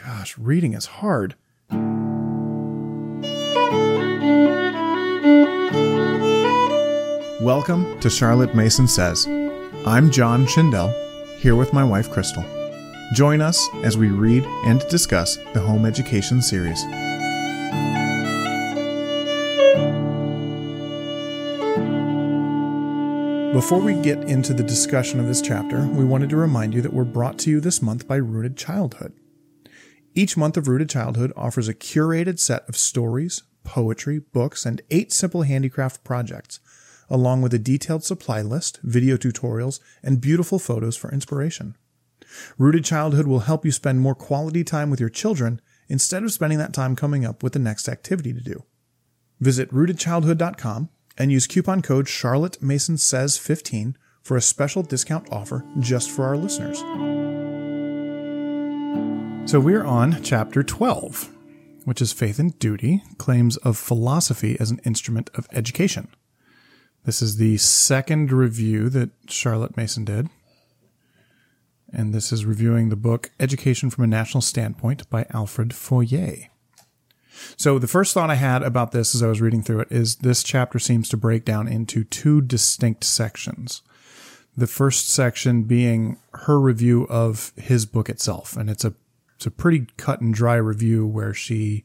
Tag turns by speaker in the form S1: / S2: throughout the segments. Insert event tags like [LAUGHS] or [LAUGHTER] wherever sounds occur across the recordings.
S1: gosh, reading is hard. Welcome to Charlotte Mason Says. I'm John Schindel, here with my wife Crystal. Join us as we read and discuss the home education series. Before we get into the discussion of this chapter, we wanted to remind you that we're brought to you this month by Rooted Childhood. Each month of Rooted Childhood offers a curated set of stories, poetry, books, and eight simple handicraft projects, along with a detailed supply list, video tutorials, and beautiful photos for inspiration. Rooted Childhood will help you spend more quality time with your children instead of spending that time coming up with the next activity to do. Visit rootedchildhood.com and use coupon code Charlotte Mason Says 15 for a special discount offer just for our listeners. So we're on chapter 12, which is Faith and Duty Claims of Philosophy as an Instrument of Education. This is the second review that Charlotte Mason did. And this is reviewing the book Education from a National Standpoint by Alfred Fouillée. So the first thought I had about this as I was reading through it is this chapter seems to break down into two distinct sections. The first section being her review of his book itself, and it's a it's a pretty cut and dry review where she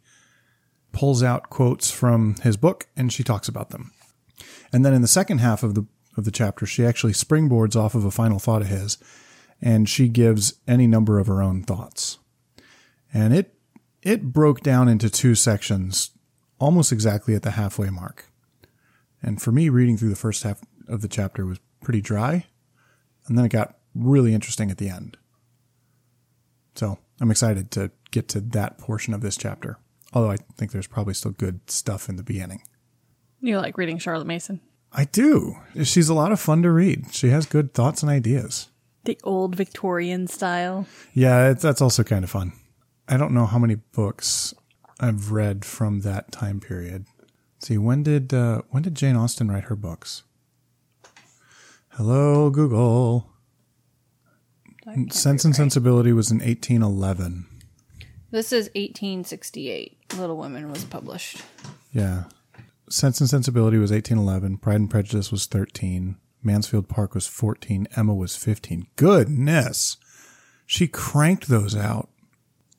S1: pulls out quotes from his book and she talks about them. And then in the second half of the of the chapter, she actually springboards off of a final thought of his and she gives any number of her own thoughts. And it it broke down into two sections almost exactly at the halfway mark. And for me, reading through the first half of the chapter was pretty dry. And then it got really interesting at the end. So I'm excited to get to that portion of this chapter. Although I think there's probably still good stuff in the beginning.
S2: You like reading Charlotte Mason?
S1: I do. She's a lot of fun to read. She has good thoughts and ideas.
S2: The old Victorian style.
S1: Yeah, that's also kind of fun. I don't know how many books I've read from that time period. Let's see, when did uh, when did Jane Austen write her books? Hello, Google. Sense and
S2: right.
S1: Sensibility was in 1811.
S2: This is 1868. Little Women was published.
S1: Yeah. Sense and Sensibility was 1811. Pride and Prejudice was 13. Mansfield Park was 14. Emma was 15. Goodness. She cranked those out.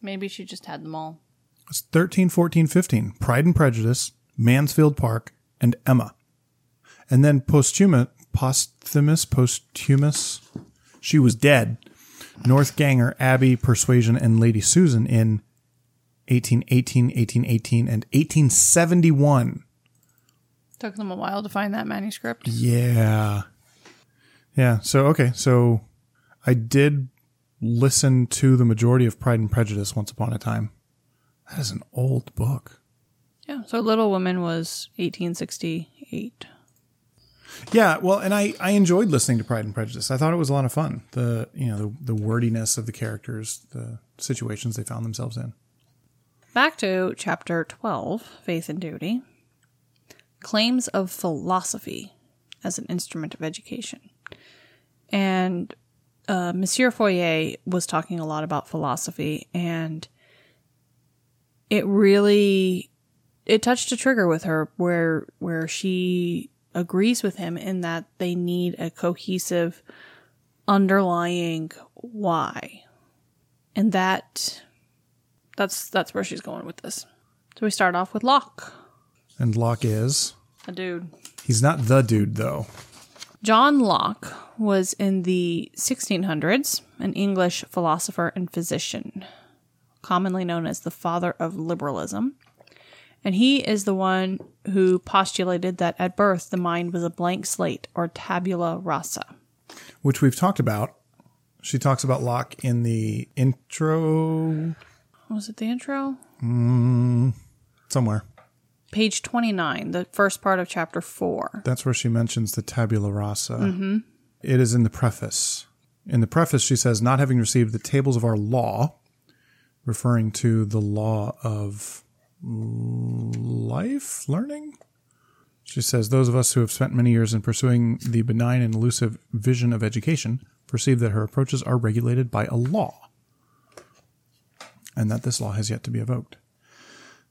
S2: Maybe she just had them all.
S1: It's 13, 14, 15. Pride and Prejudice, Mansfield Park, and Emma. And then posthumous, posthumous, posthumous, she was dead. Northanger, Abbey, Persuasion, and Lady Susan in 1818, 1818, and 1871.
S2: Took them a while to find that manuscript.
S1: Yeah. Yeah. So, okay. So I did listen to the majority of Pride and Prejudice once upon a time. That is an old book.
S2: Yeah. So Little Women was 1868.
S1: Yeah, well, and I, I enjoyed listening to Pride and Prejudice. I thought it was a lot of fun. The you know the, the wordiness of the characters, the situations they found themselves in.
S2: Back to chapter 12, Faith and Duty. Claims of philosophy as an instrument of education. And uh, Monsieur Fouillée was talking a lot about philosophy, and it really it touched a trigger with her where where she agrees with him in that they need a cohesive underlying why. And that that's that's where she's going with this. So we start off with Locke,
S1: And Locke is
S2: a dude.
S1: he's not the dude though.
S2: John Locke was in the 1600s an English philosopher and physician, commonly known as the father of liberalism. And he is the one who postulated that at birth the mind was a blank slate or tabula rasa.
S1: which we've talked about. She talks about Locke in the intro
S2: Was it the intro?
S1: Mm, somewhere.
S2: Page 29, the first part of chapter 4.
S1: That's where she mentions the tabula rasa. Mm-hmm. It is in the preface. In the preface, she says, not having received the tables of our law, referring to the law of life learning. She says, those of us who have spent many years in pursuing the benign and elusive vision of education perceive that her approaches are regulated by a law. and that this law has yet to be evoked.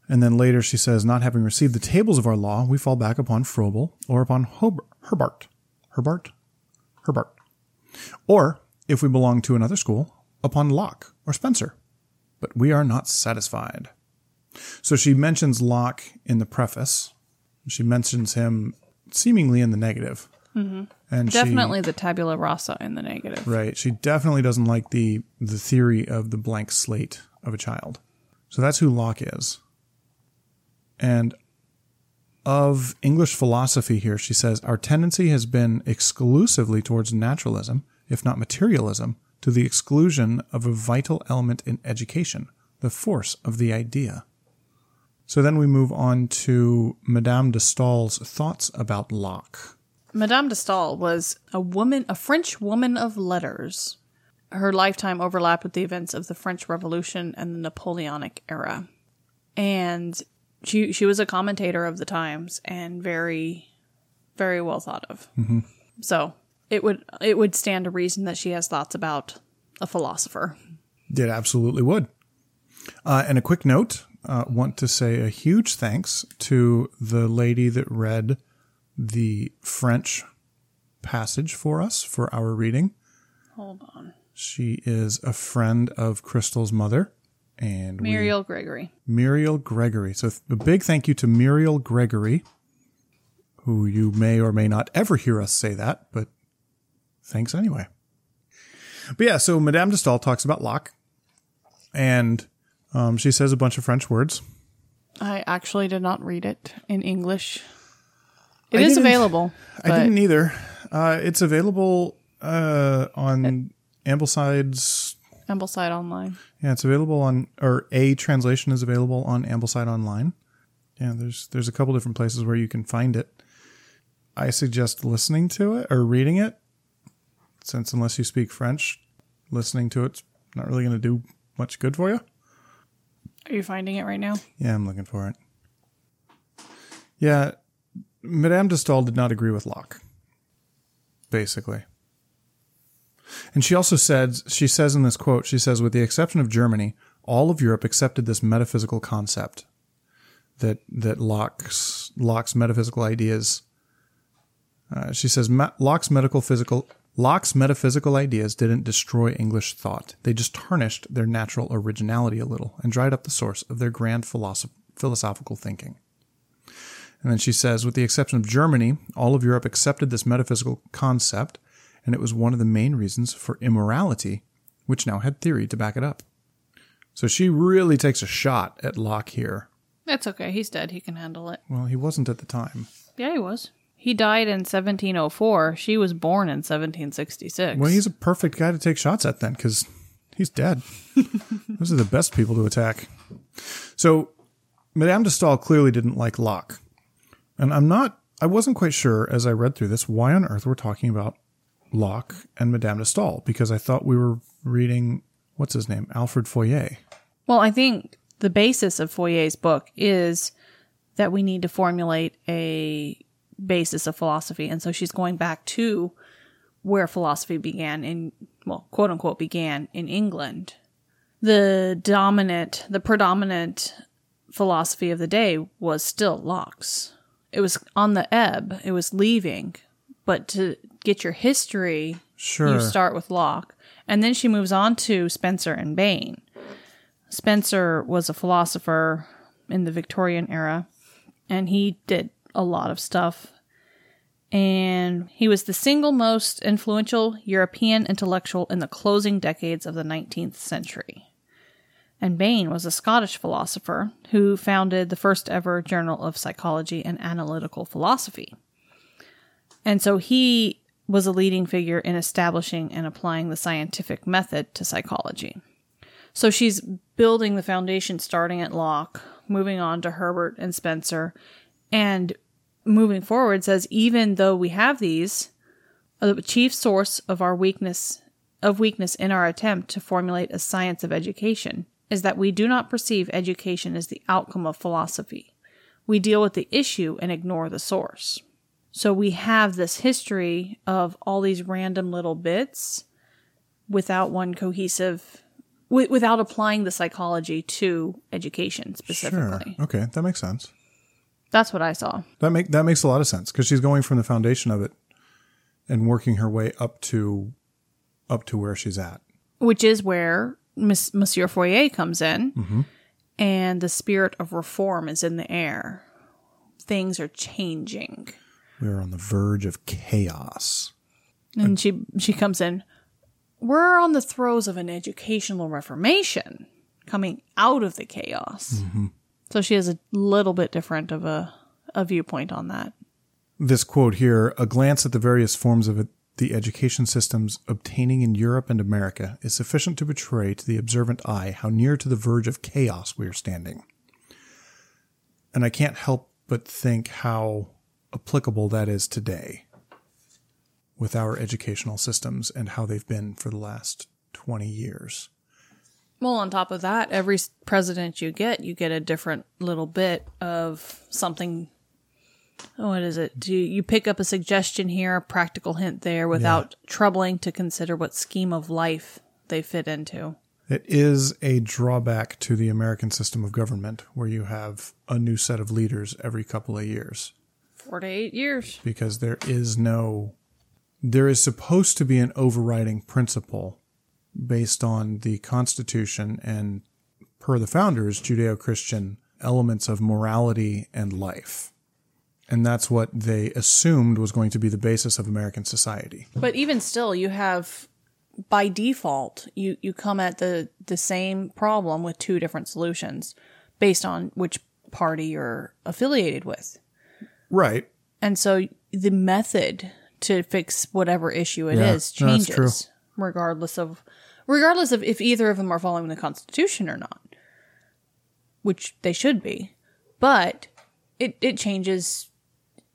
S1: And then later she says, not having received the tables of our law, we fall back upon Froebel or upon Hob- Herbart. Herbart? Herbart. Or, if we belong to another school, upon Locke or Spencer. But we are not satisfied. So she mentions Locke in the preface. She mentions him seemingly in the negative. Mm-hmm. And she-
S2: Definitely the tabula rasa in the negative.
S1: Right. She definitely doesn't like the the theory of the blank slate of a child. So that's who Locke is. And of English philosophy here, she says our tendency has been exclusively towards naturalism, if not materialism, to the exclusion of a vital element in education, the force of the idea. So then we move on to Madame de Stael's thoughts about Locke.
S2: Madame de Stael was a woman, a French woman of letters. Her lifetime overlapped with the events of the French Revolution and the Napoleonic era. And she she was a commentator of the times and very very well thought of. So, it would it would stand to reason that she has thoughts about a philosopher.
S1: It absolutely would. Uh, and a quick note uh, want to say a huge thanks to the lady that read the French passage for us for our reading.
S2: Hold on.
S1: She is a friend of Crystal's mother. And we-
S2: Muriel Gregory.
S1: Muriel Gregory. So a big thank you to Muriel Gregory, who you may or may not ever hear us say that, but thanks anyway. But yeah, so Madame de Stael talks about Locke, and um, she says a bunch of French words.
S2: I actually did not read it in English. It
S1: I
S2: is available. [LAUGHS]
S1: I didn't either. Uh, it's available uh, on Ambleside's.
S2: Ambleside Online.
S1: Yeah, it's available on, or a translation is available on Ambleside Online. Yeah, there's there's a couple different places where you can find it. I suggest listening to it or reading it, since unless you speak French, listening to it's not really going to do much good for you.
S2: Are you finding it right now?
S1: Yeah, I'm looking for it. Yeah, Madame de Stael did not agree with Locke, basically. And she also said, she says in this quote, she says, with the exception of Germany, all of Europe accepted this metaphysical concept that that Locke's Locke's metaphysical ideas. Uh, she says "Ma- Locke's medical physical Locke's metaphysical ideas didn't destroy English thought; they just tarnished their natural originality a little and dried up the source of their grand philosoph- philosophical thinking. And then she says, with the exception of Germany, all of Europe accepted this metaphysical concept, and it was one of the main reasons for immorality, which now had theory to back it up. So she really takes a shot at Locke here.
S2: That's okay. He's dead. He can handle it.
S1: Well, he wasn't at the time.
S2: Yeah, he was. He died in 1704. She was born in 1766.
S1: Well, he's a perfect guy to take shots at then, because he's dead. [LAUGHS] Those are the best people to attack. So, Madame de Stael clearly didn't like Locke. And I'm not, I wasn't quite sure as I read through this why on earth we're talking about Locke and Madame de Stael, because I thought we were reading, what's his name? Alfred Fouillée.
S2: Well, I think the basis of Fouillée's book is that we need to formulate a basis of philosophy. And so she's going back to where philosophy began in, well, quote unquote, began in England. The dominant, the predominant philosophy of the day was still Locke's. It was on the ebb, it was leaving. But to get your history,
S1: Sure.
S2: you start with Locke. And then she moves on to Spencer and Bain. Spencer was a philosopher in the Victorian era, and he did a lot of stuff. And he was the single most influential European intellectual in the closing decades of the 19th century. And Bain was a Scottish philosopher who founded the first ever journal of psychology and analytical philosophy. And so he was a leading figure in establishing and applying the scientific method to psychology. So she's building the foundation starting at Locke, moving on to Herbert and Spencer, and moving forward says even though we have these, the chief source of our weakness of weakness in our attempt to formulate a science of education is that we do not perceive education as the outcome of philosophy. We deal with the issue and ignore the source. So we have this history of all these random little bits without one cohesive wi- without applying the psychology to education specifically. Sure.
S1: Okay, that makes sense.
S2: That's what I saw.
S1: That make that makes a lot of sense because she's going from the foundation of it and working her way up to up to where she's at.
S2: which is where Miss, Monsieur Fouillée comes in,
S1: Mm-hmm.
S2: and the spirit of reform is in the air. Things are changing,
S1: We are on the verge of chaos.
S2: and she she comes in. We're on the throes of an educational reformation, coming out of the chaos.
S1: Mm-hmm.
S2: So she has a little bit different of a a viewpoint on that.
S1: This quote here: "A glance at the various forms of it, the education systems obtaining in Europe and America is sufficient to betray to the observant eye how near to the verge of chaos we are standing." And I can't help but think how applicable that is today with our educational systems and how they've been for the last 20 years.
S2: Well, on top of that, every president you get, you get a different little bit of something. What is it? Do you, you pick up a suggestion here, a practical hint there, without troubling to consider what scheme of life they fit into?
S1: It is a drawback to the American system of government where you have a new set of leaders every couple of years
S2: Four to eight years.
S1: because there is no there is supposed to be an overriding principle based on the constitution and per the founders judeo-christian elements of morality and life and that's what they assumed was going to be the basis of american society
S2: But even still, you have by default you you come at the the same problem with two different solutions based on which party you're affiliated with.
S1: right
S2: And so the method to fix whatever issue it is
S1: Yeah, no, that's
S2: changes
S1: true.
S2: regardless of regardless of if either of them are following the constitution or not. Which they should be. But it, it changes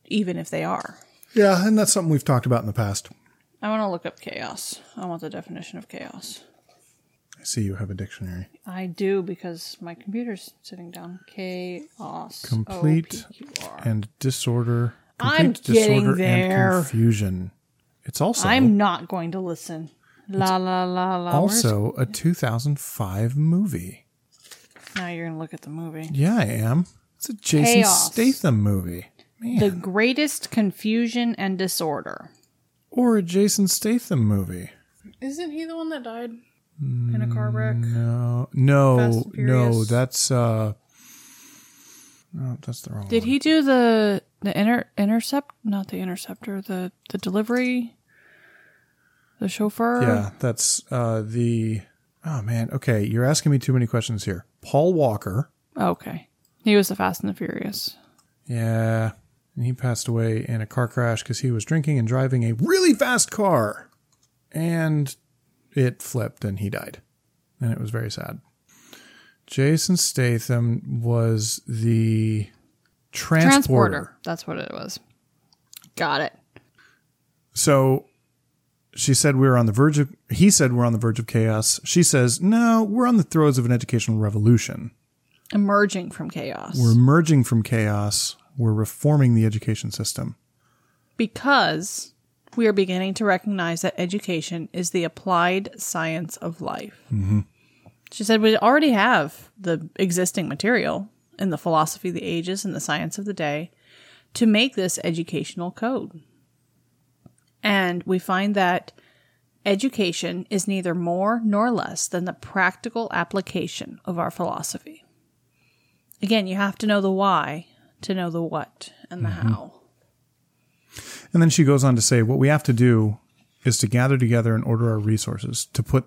S2: even if they are.
S1: yeah and that's something we've talked about in the past
S2: I want to look up chaos. I want the definition of chaos.
S1: i see you have a dictionary
S2: I do because my computer's sitting down. Chaos.
S1: Complete
S2: O-P-Q-R.
S1: and disorder.
S2: I'm
S1: Complete
S2: getting
S1: disorder
S2: there.
S1: and confusion. It's also
S2: I'm not going to listen. La la la la. Where's-
S1: also a 2005 movie.
S2: now you're gonna look at the movie.
S1: Yeah, I am. It's a Jason
S2: Chaos.
S1: Statham movie. Man.
S2: The greatest confusion and disorder.
S1: or a Jason Statham movie.
S2: Isn't he the one that died in a car wreck?
S1: No, no, no. That's uh. No, that's the wrong one.
S2: Did
S1: one.
S2: he do the the inter intercept? Not the interceptor. The the delivery. The chauffeur.
S1: Yeah, that's uh the. Oh man. Okay, you're asking me too many questions here. Paul Walker.
S2: Okay. He was the Fast and the Furious.
S1: Yeah. And he passed away in a car crash because he was drinking and driving a really fast car. And it flipped and he died. And it was very sad. Jason Statham was the transporter.
S2: Transporter. That's what it was. Got it.
S1: So she said we were on the verge of, he said we're on the verge of chaos. She says, no, we're on the throes of an educational revolution.
S2: Emerging from chaos.
S1: We're emerging from chaos. We're reforming the education system.
S2: because we are beginning to recognize that education is the applied science of life. Mm-hmm. She said we already have the existing material in the philosophy of the ages and the science of the day to make this educational code. And we find that education is neither more nor less than the practical application of our philosophy. Again, you have to know the why to know the what and the mm-hmm. how.
S1: And then she goes on to say, what we have to do is to gather together and order our resources, to put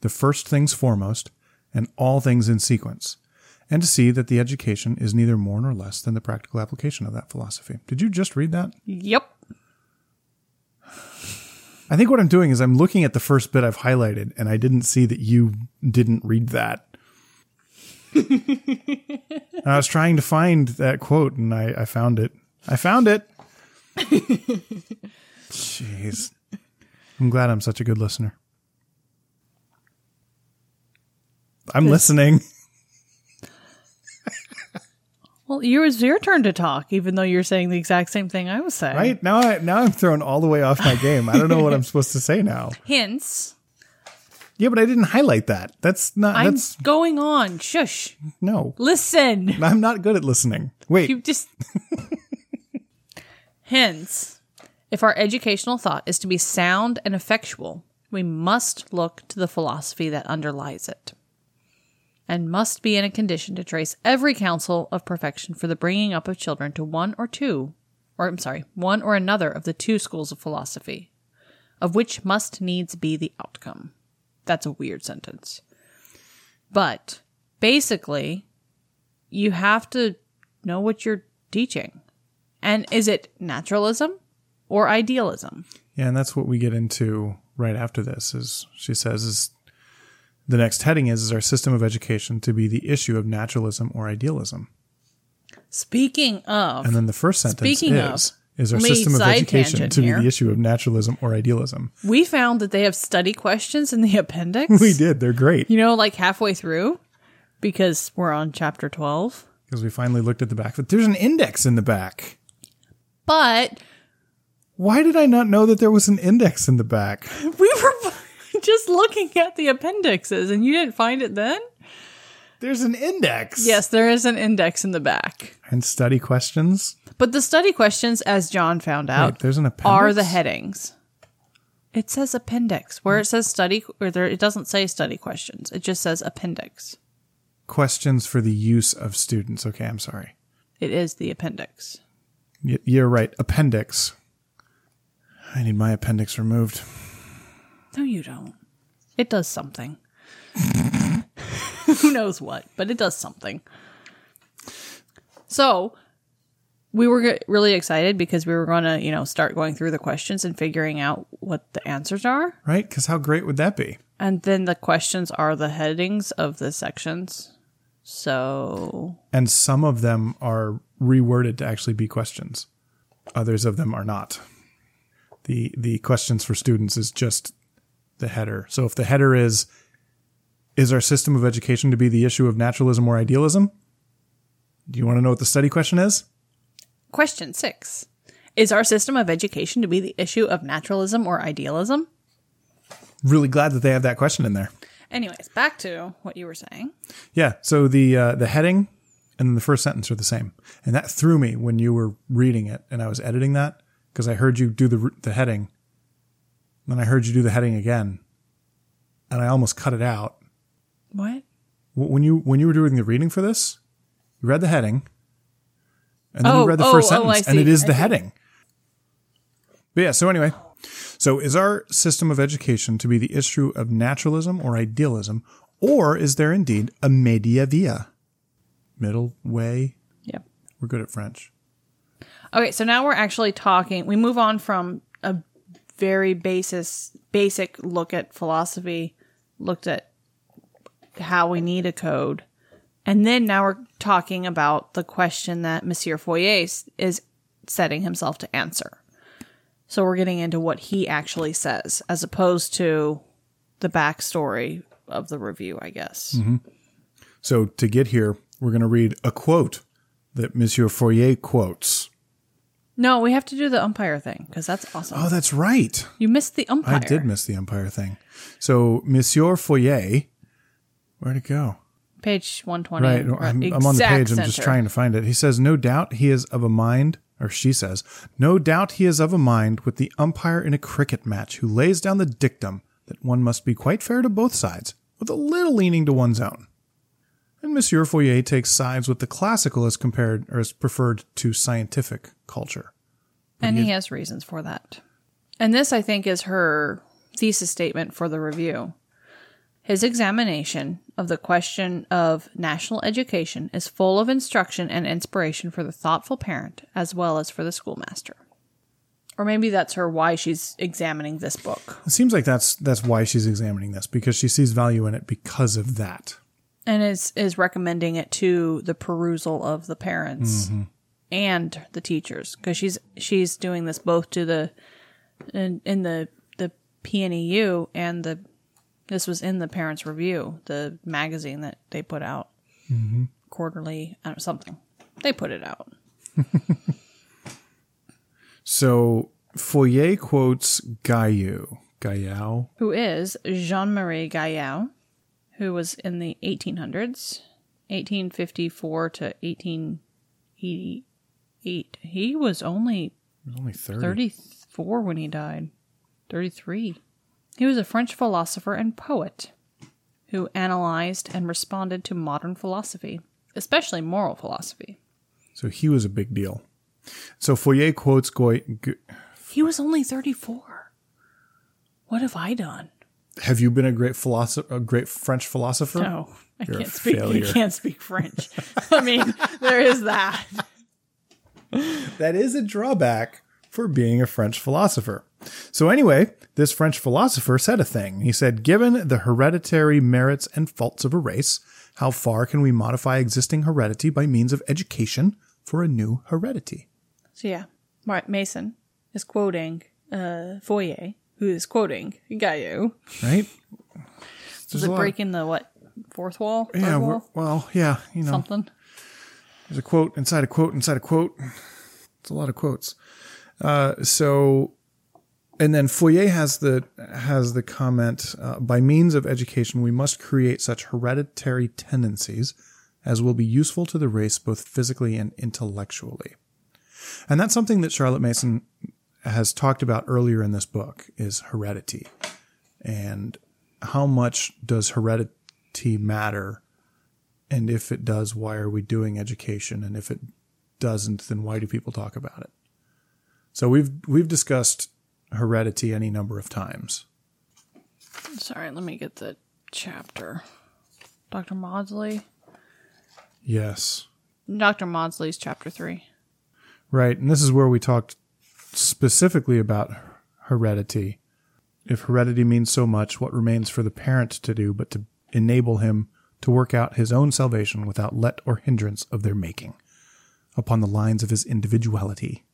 S1: the first things foremost and all things in sequence, and to see that the education is neither more nor less than the practical application of that philosophy. Did you just read that?
S2: Yep.
S1: I think what I'm doing is I'm looking at the first bit I've highlighted, and I didn't see that you didn't read that. [LAUGHS] I was trying to find that quote, and I, I found it. I found it. [LAUGHS] Jeez. I'm glad I'm such a good listener. I'm listening.
S2: Well, it was your turn to talk, even though you're saying the exact same thing I was saying.
S1: Right now, I now I'm thrown all the way off my game. I don't know what I'm [LAUGHS] supposed to say now.
S2: Hints.
S1: Yeah, but I didn't highlight that. That's not.
S2: I'm
S1: that's
S2: going on. Shush.
S1: no.
S2: Listen.
S1: I'm not good at listening. Wait.
S2: You just. [LAUGHS] Hence, if our educational thought is to be sound and effectual, we must look to the philosophy that underlies it, and must be in a condition to trace every counsel of perfection for the bringing up of children to one or two, or I'm sorry, one or another of the two schools of philosophy, of which must needs be the outcome. That's a weird sentence. But basically, you have to know what you're teaching. And is it naturalism or idealism?
S1: Yeah, and that's what we get into right after this. Is she says is the next heading is is our system of education to be the issue of naturalism or idealism,
S2: Speaking of,
S1: and then the first sentence
S2: Speaking of,
S1: is is our system of education to be
S2: here.
S1: the issue of naturalism or idealism.
S2: we found that they have study questions in the [LAUGHS] appendix.
S1: We did. They're great
S2: You know, like halfway through, because we're on chapter 12.
S1: because we finally looked at the back. But there's an index in the back.
S2: But
S1: Why did I not know that there was an index in the back? [LAUGHS]
S2: we were just looking at the appendixes and you didn't find it then?
S1: There's an index.
S2: Yes, there is an index in the back.
S1: And study questions.
S2: But the study questions, as John found out,
S1: Wait, there's an appendix.
S2: are the headings. It says appendix. Where it says study, or there, it doesn't say study questions. It just says appendix.
S1: questions for the use of students. Okay, I'm sorry.
S2: It is the appendix.
S1: Y- You're right. Appendix. I need my appendix removed.
S2: No, you don't. It does something. [LAUGHS] Who knows what, but it does something. So, we were really excited because we were going to, you know, start going through the questions and figuring out what the answers are.
S1: Right? Because how great would that be?
S2: And then the questions are the headings of the sections. So,
S1: And some of them are reworded to actually be questions. Others of them are not. The the questions for students is just the header. So if the header is is our system of education to be the issue of naturalism or idealism? Do you want to know what the study question is?
S2: question six Is our system of education to be the issue of naturalism or idealism?
S1: Really glad that they have that question in there.
S2: Anyways, back to what you were saying.
S1: Yeah. So the uh, the heading and then the first sentence are the same, and that threw me when you were reading it and I was editing that because I heard you do the the heading, then I heard you do the heading again, and I almost cut it out.
S2: What?
S1: When you when you were doing the reading for this, you read the heading, and then
S2: Oh,
S1: you read the
S2: oh,
S1: first
S2: oh, oh
S1: sentence, and it is
S2: I
S1: the
S2: see.
S1: heading. But yeah. So anyway. So, is our system of education to be the issue of naturalism or idealism, or is there indeed a media via? Middle way?
S2: Yep.
S1: We're good at French.
S2: Okay, so now we're actually talking. We move on from very basis, basic look at philosophy, looked at how we need a code, and then now we're talking about the question that Monsieur Fouillée is setting himself to answer. So we're getting into what he actually says, as opposed to the backstory of the review, I guess. Mm-hmm.
S1: So, to get here, we're going to read a quote that Monsieur Fourier quotes.
S2: No, we have to do the umpire thing because that's awesome.
S1: Oh, that's right.
S2: you missed the umpire.
S1: I did miss the umpire thing. So, Monsieur Fourier, where'd it go?
S2: Page 120.
S1: Right. I'm, I'm on the page. I'm just trying to find it. He says, No doubt he is of a mind, or she says, No doubt he is of a mind with the umpire in a cricket match who lays down the dictum that one must be quite fair to both sides, with a little leaning to one's own. And Monsieur Fourier takes sides with the classical as compared or as preferred to scientific culture.
S2: And he has reasons for that. And this, I think, is her thesis statement for the review. His examination of the question of national education is full of instruction and inspiration for the thoughtful parent as well as for the schoolmaster. Or maybe that's her why she's examining this book.
S1: It seems like that's that's why she's examining this because she sees value in it because of that.
S2: And is is recommending it to the perusal of the parents mm-hmm. and the teachers because she's she's doing this both to the in, in the the PNEU and the this was in the parents review the magazine that they put out mm-hmm. quarterly I don't know, something they put it out [LAUGHS]
S1: So Fourier quotes Gaiu. Guyau.
S2: who is Jean Marie Guyau, who was in the 1800s, 1854 to 1888. He was only
S1: He was only 30.
S2: 34 when he died. 33. He was a French philosopher and poet who analyzed and responded to modern philosophy, especially moral philosophy.
S1: So he was a big deal. So Fourier quotes Goy. G-
S2: He was only 34. What have I done?
S1: Have you been a great philosopher, a great French philosopher?
S2: No, I
S1: You're
S2: can't speak.
S1: failure.
S2: I can't speak French. [LAUGHS] I mean, there is that.
S1: That is a drawback for being a French philosopher. So anyway, this French philosopher said a thing. He said, given the hereditary merits and faults of a race, how far can we modify existing heredity by means of education for a new heredity?
S2: So yeah, Mark Mason is quoting uh, Fourier, who is quoting Guyau.
S1: Right?
S2: Is it
S1: a lot-
S2: breaking the what fourth wall? Third
S1: Yeah,
S2: wall?
S1: well, yeah, you know,
S2: something.
S1: There's a quote inside a quote inside a quote. It's a lot of quotes. Uh, so, and then Fourier has the has the comment: uh, by means of education, we must create such hereditary tendencies as will be useful to the race both physically and intellectually. And that's something that Charlotte Mason has talked about earlier in this book: is heredity, and how much does heredity matter and if it does, why are we doing education? And if it doesn't, then why do people talk about it? So we've we've discussed heredity any number of times.
S2: Sorry, let me get the chapter. Dr. Maudsley.
S1: Yes.
S2: Dr. Maudsley's chapter three.
S1: Right. And this is where we talked specifically about heredity. If heredity means so much, what remains for the parent to do but to enable him to work out his own salvation without let or hindrance of their making, upon the lines of his individuality?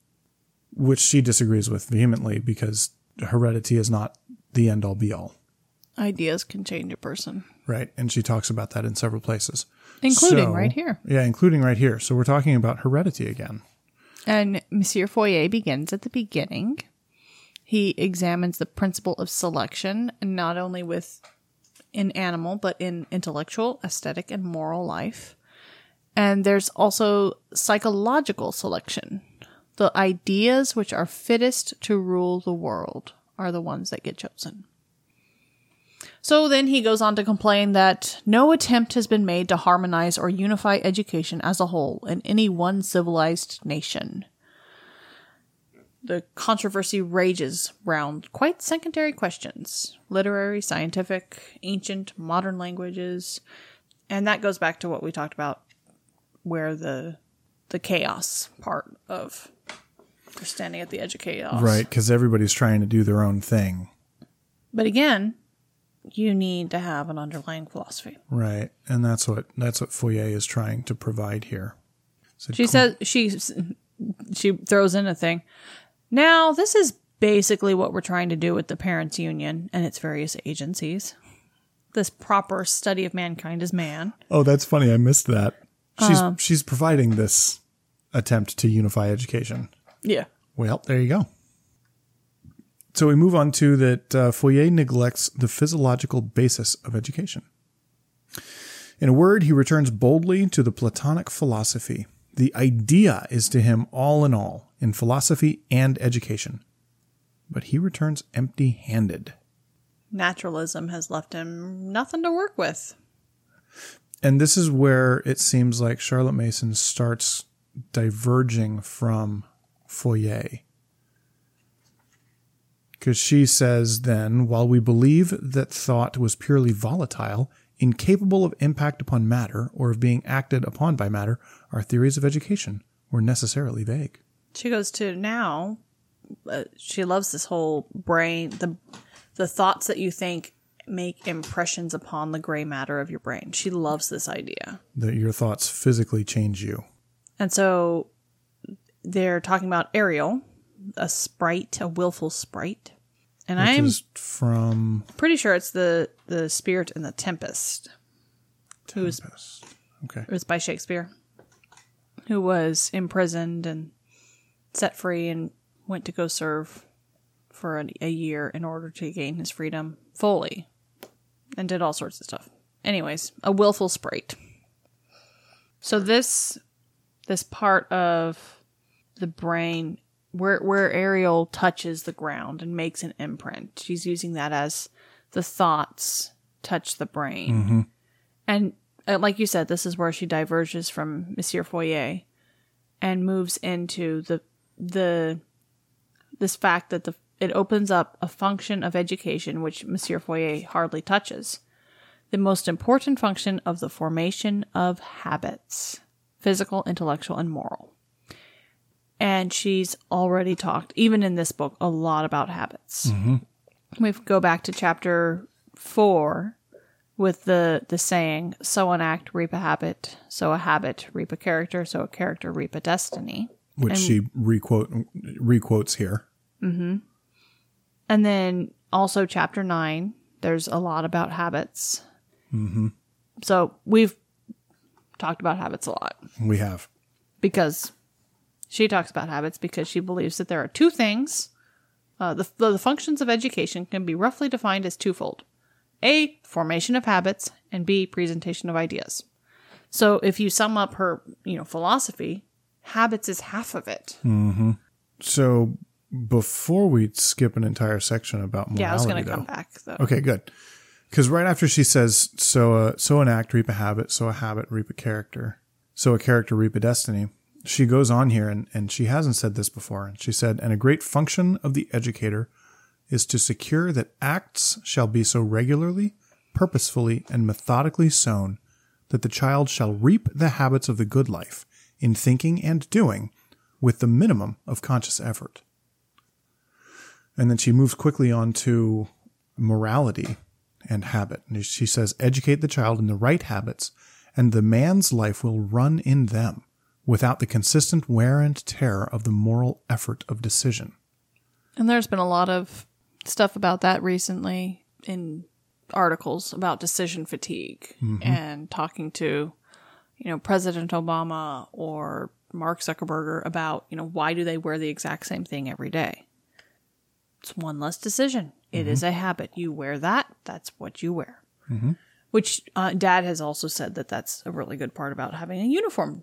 S1: Which she disagrees with vehemently because heredity is not the end all be all.
S2: Ideas can change a person,
S1: Right. And she talks about that in several places.
S2: including
S1: So-
S2: right here.
S1: Yeah, including right here. So we're talking about heredity again.
S2: And Monsieur Fourier begins at the beginning. He examines the principle of selection, not only with in animal, but in intellectual, aesthetic, and moral life. And there's also psychological selection. The ideas which are fittest to rule the world are the ones that get chosen. So then he goes on to complain that no attempt has been made to harmonize or unify education as a whole in any one civilized nation. The controversy rages round quite secondary questions literary, scientific, ancient, modern languages. And that goes back to what we talked about, where the the chaos part of we're standing at the edge of chaos.
S1: Right. Because everybody's trying to do their own thing.
S2: But again, you need to have an underlying philosophy.
S1: Right. And that's what that's what Fourier is trying to provide here. So
S2: She says she she throws in a thing. Now, this is basically what we're trying to do with the parents union and its various agencies. This proper study of mankind as man.
S1: Oh, that's funny. I missed that. She's
S2: Um,
S1: she's providing this attempt to unify education.
S2: Yeah.
S1: Well, there you go. So we move on to that uh, Fourier neglects the physiological basis of education. In a word, he returns boldly to the Platonic philosophy. The idea is to him all in all in philosophy and education. But he returns empty handed.
S2: Naturalism has left him nothing to work with.
S1: And this is where it seems like Charlotte Mason starts diverging from Fourier. Because she says then, while we believe that thought was purely volatile, incapable of impact upon matter or of being acted upon by matter, our theories of education were necessarily vague.
S2: She goes to now. Uh, she loves this whole brain the the thoughts that you think make impressions upon the gray matter of your brain. She loves this idea.
S1: That your thoughts physically change you.
S2: And so they're talking about Ariel, a sprite, a willful sprite. And
S1: Which
S2: I'm
S1: from
S2: pretty sure it's the the spirit in the Tempest. Who was
S1: Tempest. Okay.
S2: it was by Shakespeare. Who was imprisoned and set free and went to go serve for a, a year in order to gain his freedom fully and did all sorts of stuff. Anyways, a willful sprite. So this this part of the brain where where Ariel touches the ground and makes an imprint. She's using that as the thoughts touch the brain. And uh, like you said, this is where she diverges from Monsieur Fouillée and moves into the the this fact that the it opens up a function of education which Monsieur Fouillée hardly touches. The most important function of the formation of habits, physical, intellectual, and moral. And she's already talked, even in this book, a lot about habits. We go back to chapter four with the the saying, "Sow an act, reap a habit; sow a habit, reap a character; sow a character, reap a destiny."
S1: which she requote requotes here.
S2: And then also chapter nine, there's a lot about habits. Mm-hmm. So we've talked about habits a lot
S1: We have.
S2: because she talks about habits because she believes that there are two things. Uh, the, the functions of education can be roughly defined as twofold A, formation of habits, and B, presentation of ideas. So if you sum up her, you know, philosophy, habits is half of it.
S1: So before we skip an entire section about morality,
S2: yeah, I was going to come back though.
S1: Okay, good. Because right after she says, "So, uh, so an act reap a habit, so a habit reap a character, so a character reap a destiny," she goes on here, and and she hasn't said this before. And she said, "And a great function of the educator is to secure that acts shall be so regularly, purposefully, and methodically sown that the child shall reap the habits of the good life in thinking and doing, with the minimum of conscious effort." And then she moves quickly on to morality and habit. And she says, educate the child in the right habits, and the man's life will run in them without the consistent wear and tear of the moral effort of decision.
S2: And there's been a lot of stuff about that recently in articles about decision fatigue mm-hmm. and talking to, you know, President Obama or Mark Zuckerberg about, you know, why do they wear the exact same thing every day? It's one less decision. It is mm-hmm. a habit. You wear that, that's what you wear. Mm-hmm. Which uh, dad has also said that that's a really good part about having a uniform.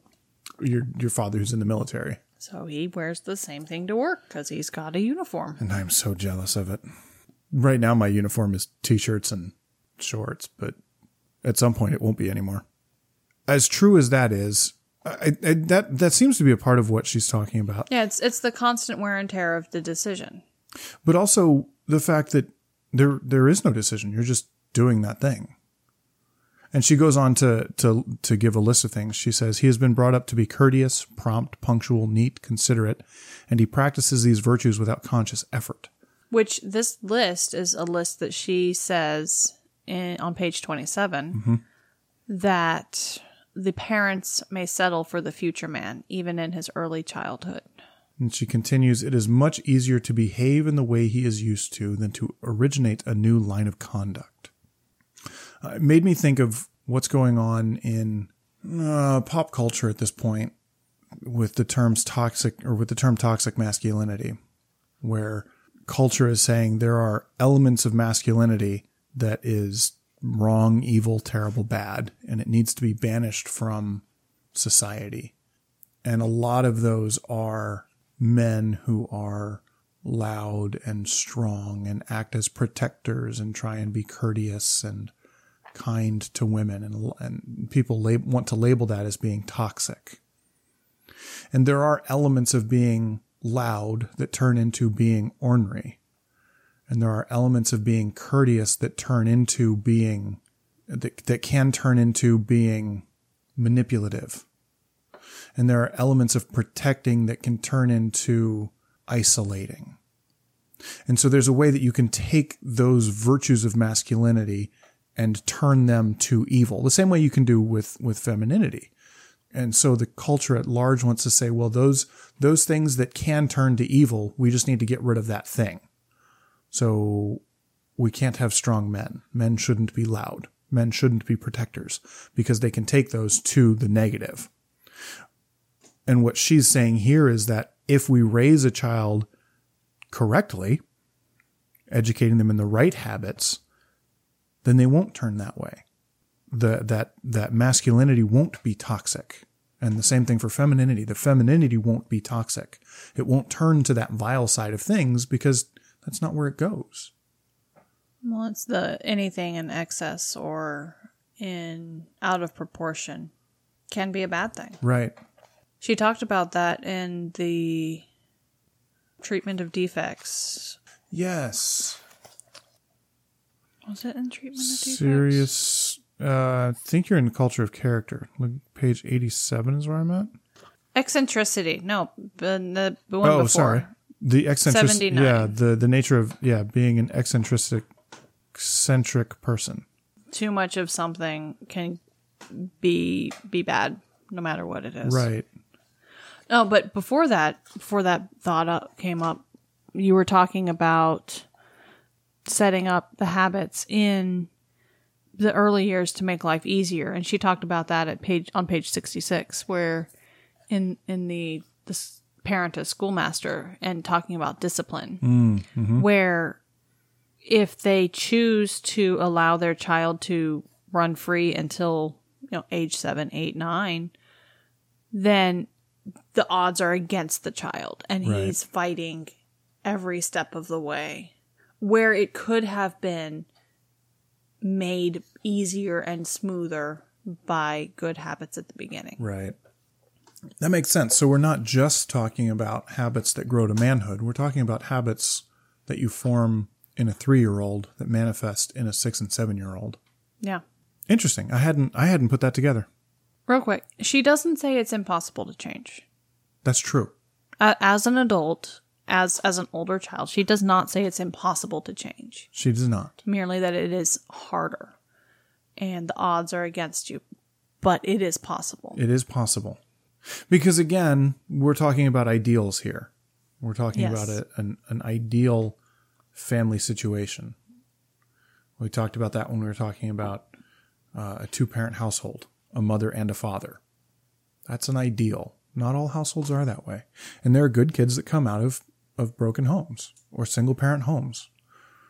S1: Your your father who's in the military,
S2: So he wears the same thing to work because he's got a uniform.
S1: and I'm so jealous of it. Right now, my uniform is t-shirts and shorts, but at some point, it won't be anymore. As true as that is, I, I, that that seems to be a part of what she's talking about.
S2: Yeah, it's it's the constant wear and tear of the decision.
S1: but also the fact that there there is no decision. You're just doing that thing. And she goes on to to to give a list of things. She says he has been brought up to be courteous, prompt, punctual, neat, considerate, and he practices these virtues without conscious effort.
S2: Which this list is a list that she says in, on page 27 mm-hmm. that the parents may settle for the future man, even in his early childhood.
S1: And she continues, it is much easier to behave in the way he is used to than to originate a new line of conduct. Uh, it made me think of what's going on in uh, pop culture at this point with the terms toxic or with the term toxic masculinity, where culture is saying there are elements of masculinity that is wrong, evil, terrible, bad, and it needs to be banished from society. And a lot of those are men who are loud and strong and act as protectors and try and be courteous and kind to women and, and people lab- want to label that as being toxic. And there are elements of being loud that turn into being ornery. And there are elements of being courteous that turn into being, that, that can turn into being manipulative. And there are elements of protecting that can turn into isolating. And so there's a way that you can take those virtues of masculinity and turn them to evil, the same way you can do with, with femininity. And so the culture at large wants to say, well, those, those things that can turn to evil, we just need to get rid of that thing. So we can't have strong men. Men shouldn't be loud. Men shouldn't be protectors because they can take those to the negative. And what she's saying here is that if we raise a child correctly, educating them in the right habits, then they won't turn that way. The, that, that masculinity won't be toxic. And the same thing for femininity. The femininity won't be toxic. It won't turn to that vile side of things because that's not where it goes.
S2: Well, it's the anything in excess or in out of proportion can be a bad thing.
S1: Right.
S2: She talked about that in the treatment of defects.
S1: Yes.
S2: Was it in treatment of defects?
S1: Serious. Uh, I think you're in culture of character. Look, page 87 is where I'm at.
S2: Eccentricity. No, the, the, the one
S1: oh,
S2: before.
S1: sorry. The eccentric. Yeah, the the nature of yeah being an eccentric, eccentric person.
S2: Too much of something can be be bad, no matter what it is.
S1: Right.
S2: No, but before that, before that thought up, came up, you were talking about setting up the habits in the early years to make life easier, and she talked about that at page on page sixty six, where in in the this parent as schoolmaster and talking about discipline, mm, mm-hmm. where if they choose to allow their child to run free until you know age seven, eight, nine, then the odds are against the child. And
S1: Right.
S2: he's fighting every step of the way where it could have been made easier and smoother by good habits at the beginning.
S1: Right. That makes sense. So we're not just talking about habits that grow to manhood. We're talking about habits that you form in a three year old that manifest in a six and seven year old.
S2: Yeah.
S1: Interesting. I hadn't I hadn't put that together.
S2: Real quick, she doesn't say it's impossible to change.
S1: That's true.
S2: A- As an adult, as as an older child, she does not say it's impossible to change.
S1: She does not.
S2: Merely that it is harder and the odds are against you, but it is possible.
S1: It is possible. Because again, we're talking about ideals here. We're talking
S2: Yes.
S1: about a, an, an ideal family situation. We talked about that when we were talking about uh, a two parent household, a mother and a father. That's an ideal. Not all households are that way. And there are good kids that come out of, of broken homes or single parent homes.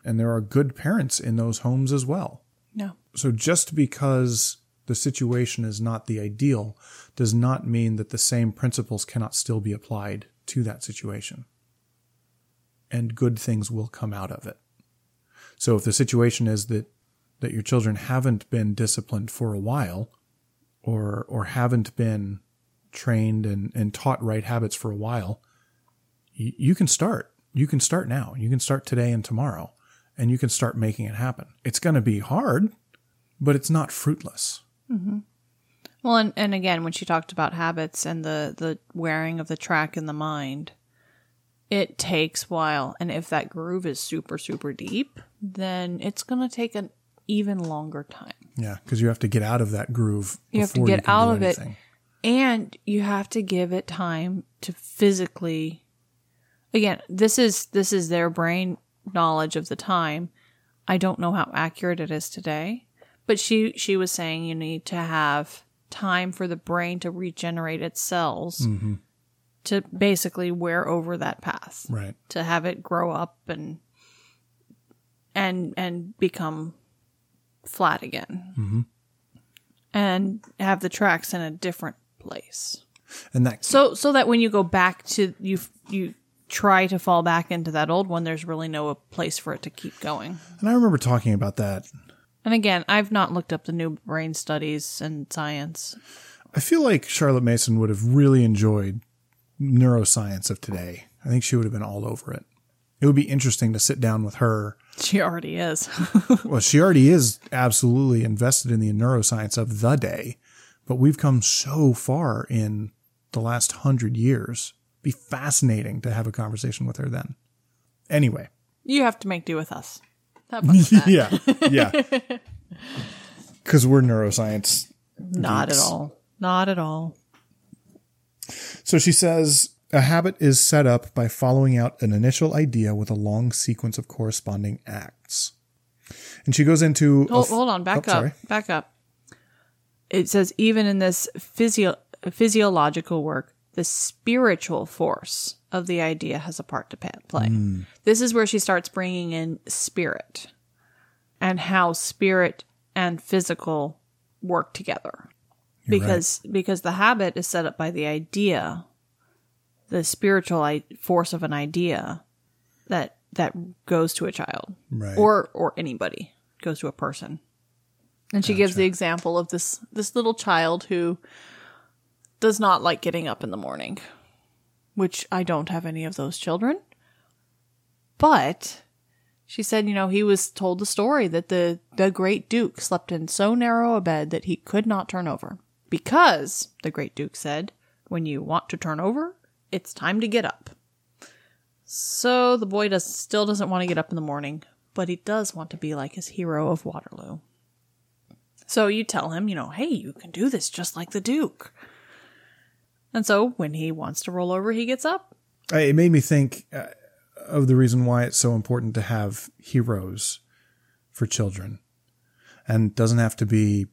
S1: And there are good parents in those homes as well.
S2: no.
S1: So just because the situation is not the ideal does not mean that the same principles cannot still be applied to that situation. And good things will come out of it. So if the situation is that that your children haven't been disciplined for a while or or haven't been trained and, and taught right habits for a while, you, you can start. You can start now. You can start today and tomorrow and you can start making it happen. It's going to be hard, but it's not fruitless. Mm-hmm.
S2: Well, and, and again, when she talked about habits and the, the wearing of the track in the mind, it takes while. And if that groove is super, super deep, then it's going to take an even longer time.
S1: Yeah, because you have to get out of that groove.
S2: You have to get out of it. And you have to give it time to physically again, this is this is their brain knowledge of the time. I don't know how accurate it is today, but she she was saying you need to have time for the brain to regenerate its cells mm-hmm. to basically wear over that path.
S1: Right.
S2: to have it grow up and and and become flat again. Mm-hmm. And have the tracks in a different place.
S1: And that
S2: so so that when you go back to you you try to fall back into that old one there's really no place for it to keep going
S1: and I remember talking about that.
S2: and again i've not looked up the new brain studies and science
S1: I feel like Charlotte Mason would have really enjoyed neuroscience of today. I think she would have been all over it. It would be interesting to sit down with her.
S2: she already is [LAUGHS]
S1: Well, she already is absolutely invested in the neuroscience of the day, but we've come so far in the last hundred years. Be fascinating to have a conversation with her then. Anyway,
S2: you have to make do with us [LAUGHS]
S1: yeah, yeah, [LAUGHS] because we're neuroscience
S2: not at all not at all
S1: So she says a habit is set up by following out an initial idea with a long sequence of corresponding acts. And she goes into.
S2: Hold,
S1: f-
S2: hold on, back
S1: oh,
S2: up,
S1: sorry.
S2: back up. It says even in this physio- physiological work, the spiritual force of the idea has a part to play. This is where she starts bringing in spirit and how spirit and physical work together. because because the habit is set up by the idea, the spiritual force of an idea that that goes to a child
S1: Right.
S2: or or anybody goes to a person. And she gives the example of this this little child who does not like getting up in the morning, which I don't have any of those children. But she said, you know, he was told the story that the the great duke slept in so narrow a bed that he could not turn over. Because, the great duke said, when you want to turn over, it's time to get up. So the boy does still doesn't want to get up in the morning, but he does want to be like his hero of Waterloo. So you tell him, you know, hey, you can do this just like the Duke. And so when he wants to roll over, he gets up.
S1: It made me think uh, of the reason why it's so important to have heroes for children. And doesn't have to be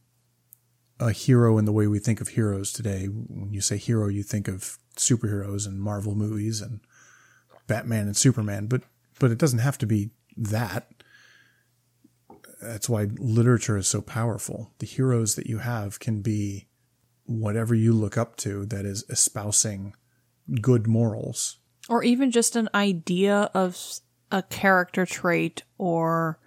S1: a hero in the way we think of heroes today. When you say hero, you think of superheroes and Marvel movies and Batman and Superman, but but it doesn't have to be that. That's why literature is so powerful. The heroes that you have can be whatever you look up to that is espousing good morals.
S2: Or even just an idea of a character trait or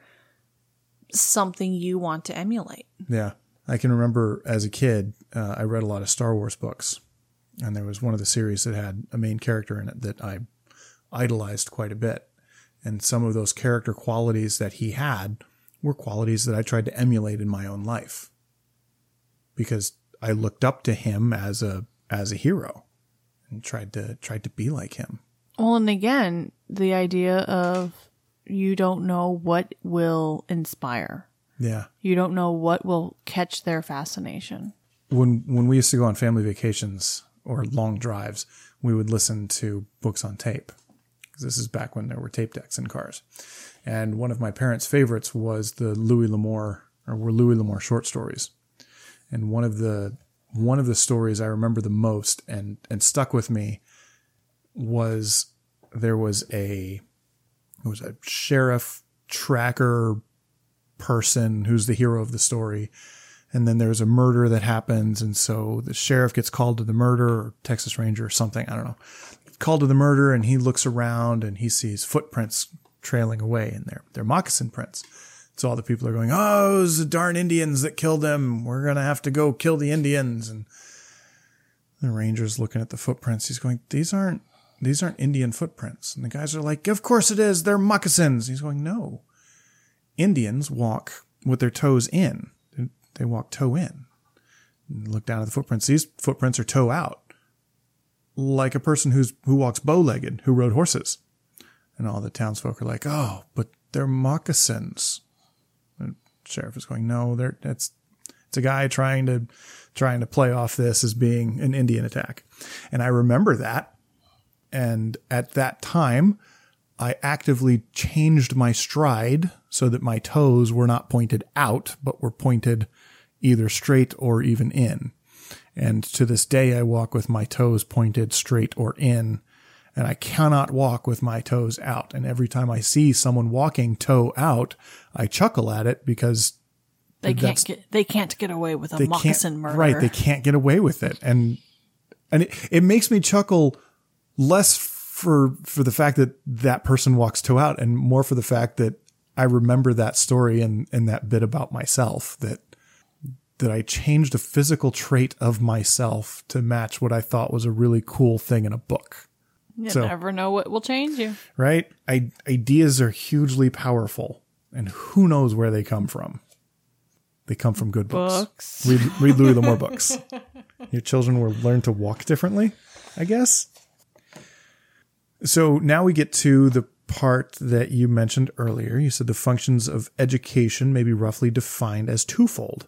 S2: something you want to emulate.
S1: Yeah. I can remember as a kid, uh, I read a lot of Star Wars books, and there was one of the series that had a main character in it that I idolized quite a bit. And some of those character qualities that he had were qualities that I tried to emulate in my own life because I looked up to him as a as a hero and tried to tried to be like him.
S2: Well, and again, the idea of you don't know what will inspire.
S1: Yeah.
S2: You don't know what will catch their fascination.
S1: when when we used to go on family vacations or long drives, we would listen to books on tape. This is back when there were tape decks in cars, and one of my parents' favorites was the Louis L'Amour or were Louis L'Amour short stories. And one of the one of the stories I remember the most and and stuck with me was there was a was a sheriff tracker person who's the hero of the story. And then there's a murder that happens. And so the sheriff gets called to the murder or texas ranger or something. I don't know. Called to the murder and he looks around and he sees footprints trailing away and they're, they're moccasin prints so all the people are going oh it was the darn indians that killed them. We're gonna have to go kill the indians. And the ranger's looking at the footprints. He's going these aren't these aren't indian footprints. And the guys are like of course it is. They're moccasins. He's going no. Indians walk with their toes in. They walk toe in. And look down at the footprints. These footprints are toe out, like a person who's who walks bow legged, who rode horses. And all the townsfolk are like, "Oh, but they're moccasins." Sheriff is going, "No, they're it's it's a guy trying to trying to play off this as being an Indian attack." And I remember that. And at that time, I actively changed my stride so that my toes were not pointed out, but were pointed either straight or even in. And to this day, I walk with my toes pointed straight or in, and I cannot walk with my toes out. And every time I see someone walking toe out, I chuckle at it because
S2: They can't get they can't get away with a moccasin murder.
S1: right? They can't get away with it, and and it, it makes me chuckle less for for the fact that that person walks toe out, and more for the fact that I remember that story and and that bit about myself that that I changed a physical trait of myself to match what I thought was a really cool thing in a book.
S2: You
S1: so-
S2: never know what will change you.
S1: Right? I, ideas are hugely powerful, and who knows where they come from. They come from good books.
S2: Books.
S1: Read, read Louis L'Amour [LAUGHS] books. Your children will learn to walk differently, I guess. So now we get to the part that you mentioned earlier. You said the functions of education may be roughly defined as twofold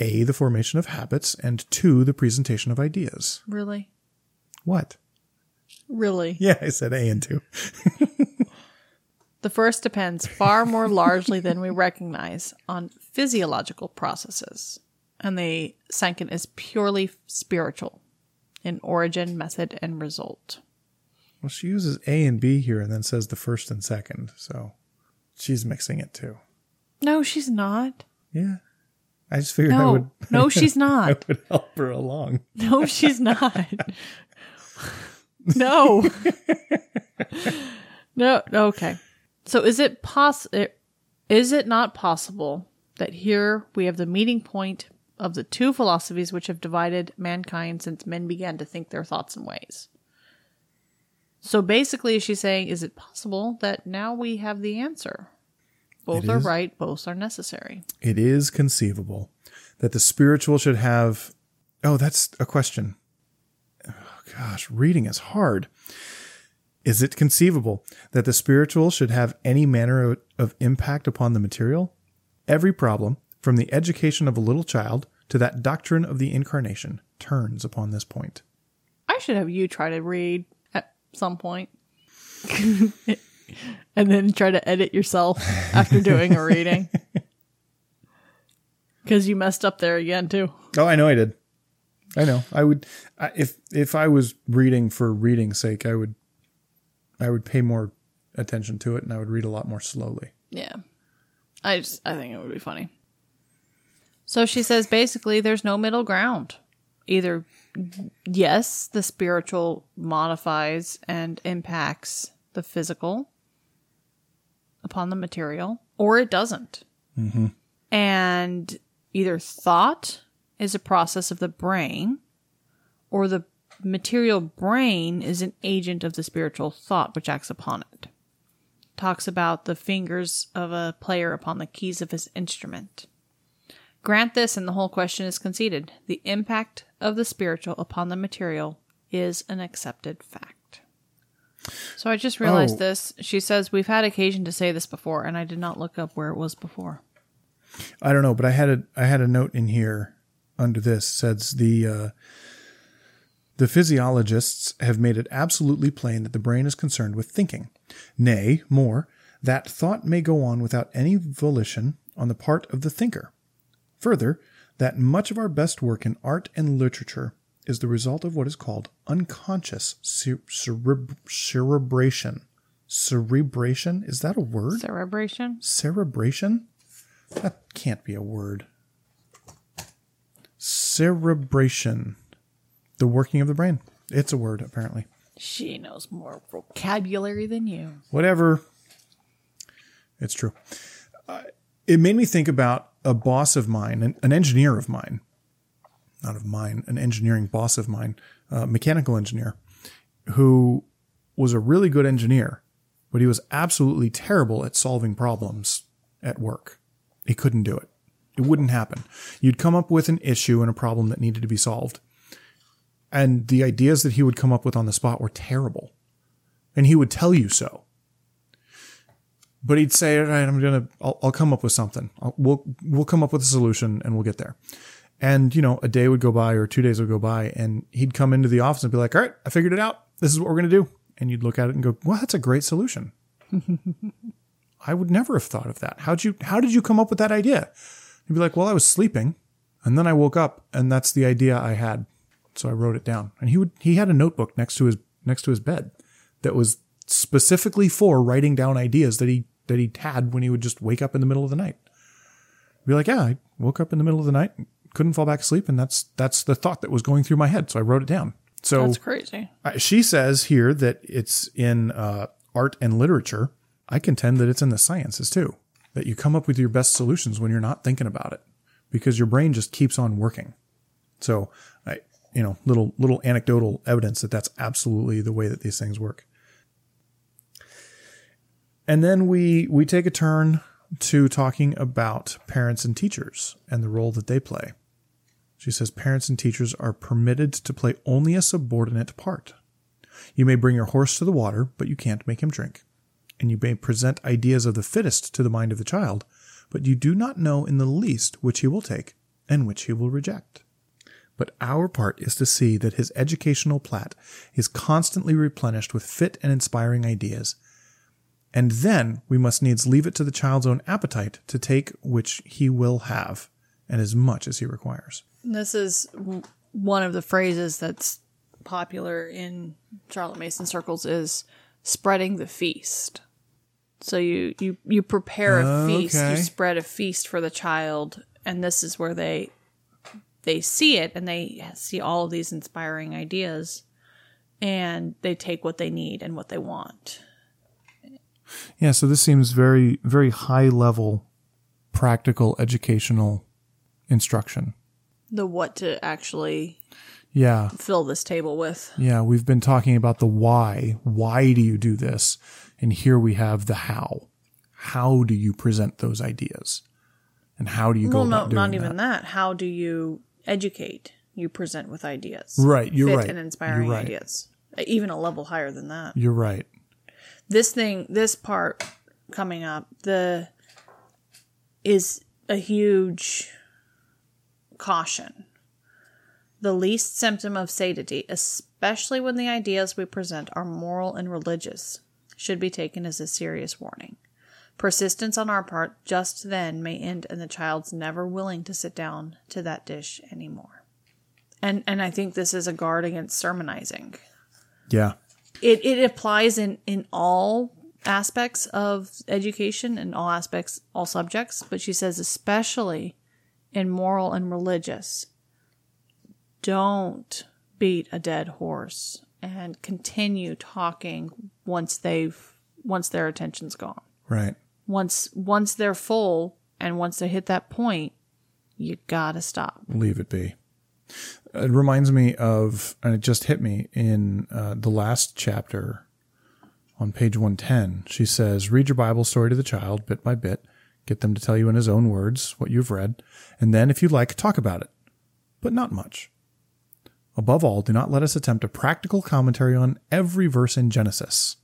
S1: A, the formation of habits, and two, the presentation of ideas.
S2: Really?
S1: What?
S2: Really?
S1: Yeah, I said A and two.
S2: The first depends far more largely than we recognize on physiological processes, and the second is purely spiritual. in origin, method, and result.
S1: Well, she uses A and B here and then says the first and second. So she's mixing it too.
S2: No, she's not.
S1: Yeah. I just figured I
S2: No,
S1: would
S2: no, [LAUGHS] she's not.
S1: I would help her along.
S2: No, she's not. [LAUGHS] no. [LAUGHS] no, okay. So is it poss is it not possible that here we have the meeting point of the two philosophies which have divided mankind since men began to think their thoughts and ways? So basically she's saying is it possible that now we have the answer? Both
S1: It
S2: are
S1: is.
S2: right, both are necessary.
S1: It is conceivable that the spiritual should have. Oh, that's a question. Gosh, reading is hard. Is it conceivable that the spiritual should have any manner of- of impact upon the material? Every problem, from the education of a little child to that doctrine of the incarnation, turns upon this point.
S2: I should have you try to read at some point. [LAUGHS] and then try to edit yourself after doing a reading. [LAUGHS] Because you messed up there again, too.
S1: Oh, I know I did. I know. I would I, if if I was reading for reading's sake, I would I would pay more attention to it and I would read a lot more slowly.
S2: Yeah. I just, I think it would be funny. So she says basically there's no middle ground. Either, yes, the spiritual modifies and impacts the physical upon the material, or it doesn't. Mm-hmm. And either thought is a process of the brain, or the material brain is an agent of the spiritual thought which acts upon it. Talks about the fingers of a player upon the keys of his instrument. Grant this, and the whole question is conceded. The impact of the spiritual upon the material is an accepted fact. So I just realized
S1: Oh.
S2: this. She says, We've had occasion to say this before, and I did not look up where it was before.
S1: I don't know, but I had a I had a note in here under this says the uh, the physiologists have made it absolutely plain that the brain is concerned with thinking. Nay, more, that thought may go on without any volition on the part of the thinker. Further, that much of our best work in art and literature is the result of what is called unconscious cer- cereb- cerebration. Cerebration? Is that a word?
S2: Cerebration?
S1: Cerebration? That can't be a word. Cerebration. The working of the brain. It's a word, apparently.
S2: She knows more vocabulary than you.
S1: Whatever. It's true. Uh, it made me think about a boss of mine, an, an engineer of mine, not of mine, an engineering boss of mine, a mechanical engineer, who was a really good engineer, but he was absolutely terrible at solving problems at work. He couldn't do it. It wouldn't happen. You'd come up with an issue and a problem that needed to be solved. And the ideas that he would come up with on the spot were terrible. And he would tell you so. But he'd say, all right, I'm going to, I'll, come up with something. I'll, we'll, we'll come up with a solution and we'll get there. And, you know, a day would go by or two days would go by and he'd come into the office and be like, all right, I figured it out. This is what we're going to do. And you'd look at it and go, well, that's a great solution. [LAUGHS] I would never have thought of that. How'd you, how did you come up with that idea? He'd be like, well, I was sleeping and then I woke up and that's the idea I had. So I wrote it down and he would, he had a notebook next to his, next to his bed that was specifically for writing down ideas that he, that he had when he would just wake up in the middle of the night. Be like, yeah, I woke up in the middle of the night, couldn't fall back asleep. And that's, that's the thought that was going through my head. So I wrote it down. So
S2: That's crazy.
S1: she says here that it's in uh, art and literature. I contend that it's in the sciences too. That you come up with your best solutions when you're not thinking about it, because your brain just keeps on working. So, I, you know, little little anecdotal evidence that that's absolutely the way that these things work. And then we we take a turn to talking about parents and teachers and the role that they play. She says parents and teachers are permitted to play only a subordinate part. You may bring your horse to the water, but you can't make him drink. And you may present ideas of the fittest to the mind of the child, but you do not know in the least which he will take and which he will reject. But our part is to see that his educational plat is constantly replenished with fit and inspiring ideas. And then we must needs leave it to the child's own appetite to take which he will have, and as much as he requires.
S2: This is one of the phrases that's popular in Charlotte Mason circles is spreading the feast. So you you you prepare a feast,
S1: Okay.
S2: you spread a feast for the child, and this is where they they see it and they see all of these inspiring ideas and they take what they need and what they want.
S1: Yeah, so this seems very, very high level, practical, educational instruction.
S2: The what to actually
S1: Yeah,
S2: fill this table with.
S1: yeah, we've been talking about the why. Why do you do this? And here we have the how. How do you present those ideas? And how do you go
S2: Well, no,
S1: about doing
S2: not even
S1: that?
S2: that. How do you educate? You present with ideas.
S1: Right, you're
S2: fit
S1: right.
S2: and inspiring
S1: right.
S2: ideas. Even a level higher than that.
S1: You're right.
S2: This thing, this part coming up, the is a huge caution. The least symptom of satiety, especially when the ideas we present are moral and religious, should be taken as a serious warning. Persistence on our part just then may end in the child's never willing to sit down to that dish anymore. And and I think this is a guard against sermonizing
S1: Yeah.
S2: it, it applies in, in all aspects of education and all aspects, all subjects, but she says especially in moral and religious, don't beat a dead horse and continue talking once they've once their attention's gone.
S1: Right.
S2: Once once they're full and once they hit that point, you gotta stop.
S1: leave it be. It reminds me of, and it just hit me in uh, the last chapter on page 110. She says, Read your Bible story to the child bit by bit, get them to tell you in his own words what you've read, and then, if you like, talk about it, but not much. Above all, do not let us attempt a practical commentary on every verse in Genesis.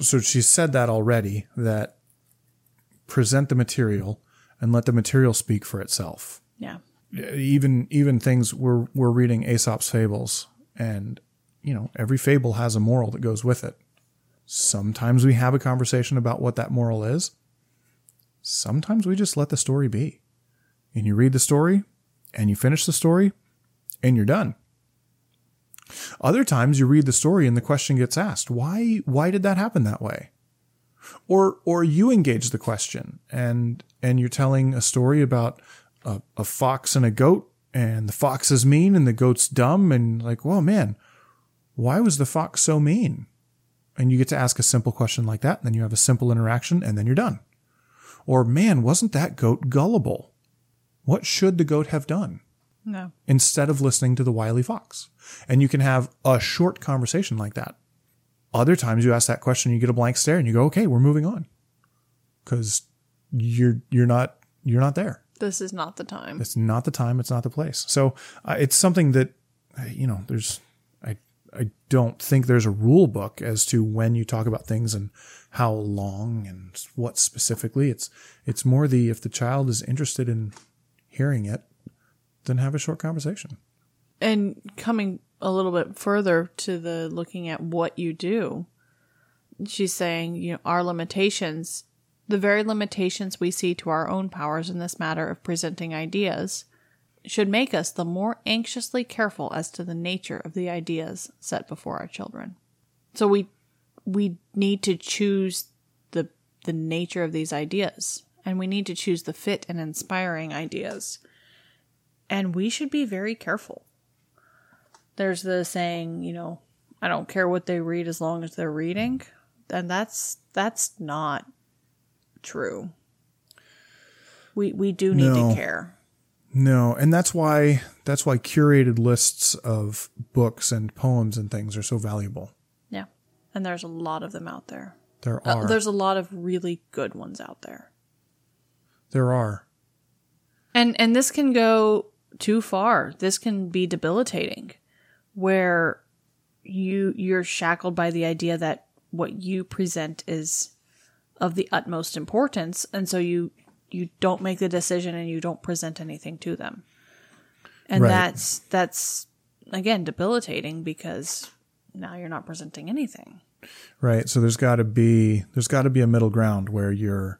S1: So she said that already, that present the material and let the material speak for itself
S2: Yeah.
S1: even even things we're we're reading Aesop's fables, and you know every fable has a moral that goes with it. Sometimes we have a conversation about what that moral is. Sometimes we just let the story be, and you read the story, and you finish the story, and you're done. Other times you read the story and the question gets asked, why why did that happen that way? Or or you engage the question and and you're telling a story about a, a fox and a goat, and the fox is mean and the goat's dumb, and like, well, man, why was the fox so mean? And you get to ask a simple question like that, and then you have a simple interaction, and then you're done. Or, man, wasn't that goat gullible? What should the goat have done?
S2: No.
S1: Instead of listening to the wily fox. And you can have a short conversation like that. Other times you ask that question, you get a blank stare, and you go, okay, we're moving on. Cause you're, you're not, you're not there.
S2: This is not the time.
S1: It's not the time. It's not the place. So uh, it's something that, uh, you know, there's, I, I don't think there's a rule book as to when you talk about things and how long and what specifically. It's, it's more the, if the child is interested in hearing it, then have a short conversation.
S2: and coming a little bit further to the looking at what you do she's saying you know our limitations the very limitations we see to our own powers in this matter of presenting ideas should make us the more anxiously careful as to the nature of the ideas set before our children so we we need to choose the the nature of these ideas and we need to choose the fit and inspiring ideas and we should be very careful there's the saying, you know, I don't care what they read as long as they're reading. And that's that's not true. We we do need
S1: No.
S2: to care.
S1: No, and that's why that's why curated lists of books and poems and things are so valuable.
S2: Yeah. And there's a lot of them out there.
S1: There
S2: Uh,
S1: are.
S2: there's a lot of really good ones out there.
S1: there are.
S2: And and this can go too far. This can be debilitating where you you're shackled by the idea that what you present is of the utmost importance and so you you don't make the decision and you don't present anything to them. And
S1: Right.
S2: that's that's again debilitating because now you're not presenting anything.
S1: Right. So there's got to be there's got to be a middle ground where you're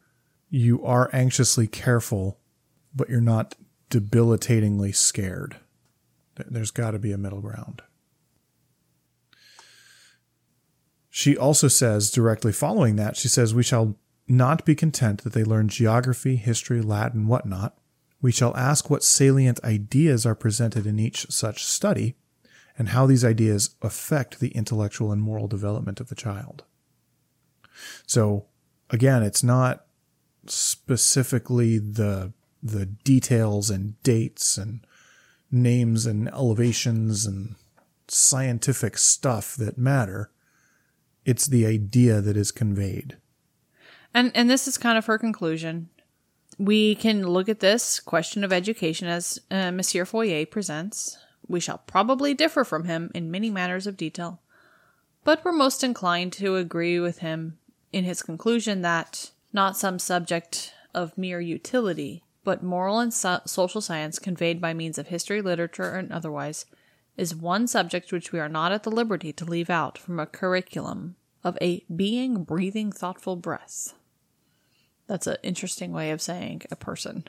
S1: you are anxiously careful, but you're not debilitatingly scared. There's got to be a middle ground. She also says, directly following that, she says, We shall not be content that they learn geography, history, Latin, whatnot. We shall ask what salient ideas are presented in each such study and how these ideas affect the intellectual and moral development of the child. So again, it's not specifically the the details and dates and names and elevations and scientific stuff that matter. It's the idea that is conveyed.
S2: And and this is kind of her conclusion. We can look at this question of education as uh, Monsieur Fouillée presents. We shall probably differ from him in many matters of detail, but we're most inclined to agree with him in his conclusion that not some subject of mere utility, but moral and so- social science conveyed by means of history, literature, and otherwise, is one subject which we are not at the liberty to leave out from a curriculum of a being breathing thoughtful breath. That's an interesting way of saying a person.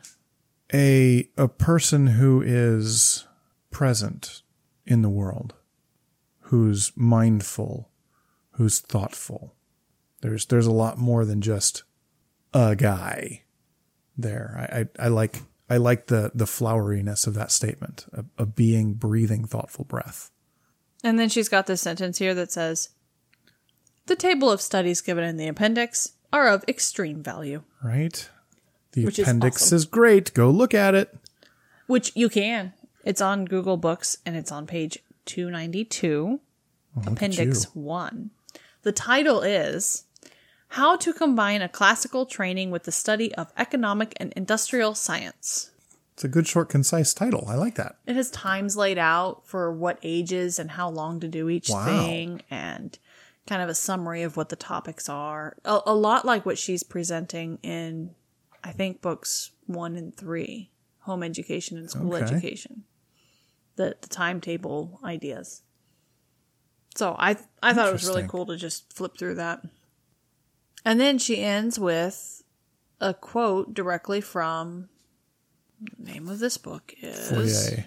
S1: A a person who is present in the world, who's mindful, who's thoughtful. There's there's a lot more than just a guy there. I, I, I like I like the the floweriness of that statement. A, a being breathing thoughtful breath.
S2: And then she's got this sentence here that says The table of studies given in the appendix are of extreme value.
S1: Right? The
S2: Which is
S1: appendix
S2: awesome.
S1: is great. Go look at it.
S2: Which you can. It's on Google Books and it's on page 292, Appendix 1. The title is How to Combine a Classical Training with the Study of Economic and Industrial Science.
S1: It's a good, short, concise title. I like that.
S2: It has times laid out for what ages and how long to do each
S1: Wow.
S2: thing and kind of a summary of what the topics are. A, a lot like what she's presenting in, I think, books one and three home education and school
S1: Okay.
S2: education. The, the timetable ideas. So I I thought it was really cool to just flip through that. And then she ends with a quote directly from the name of this book is
S1: Fouillée.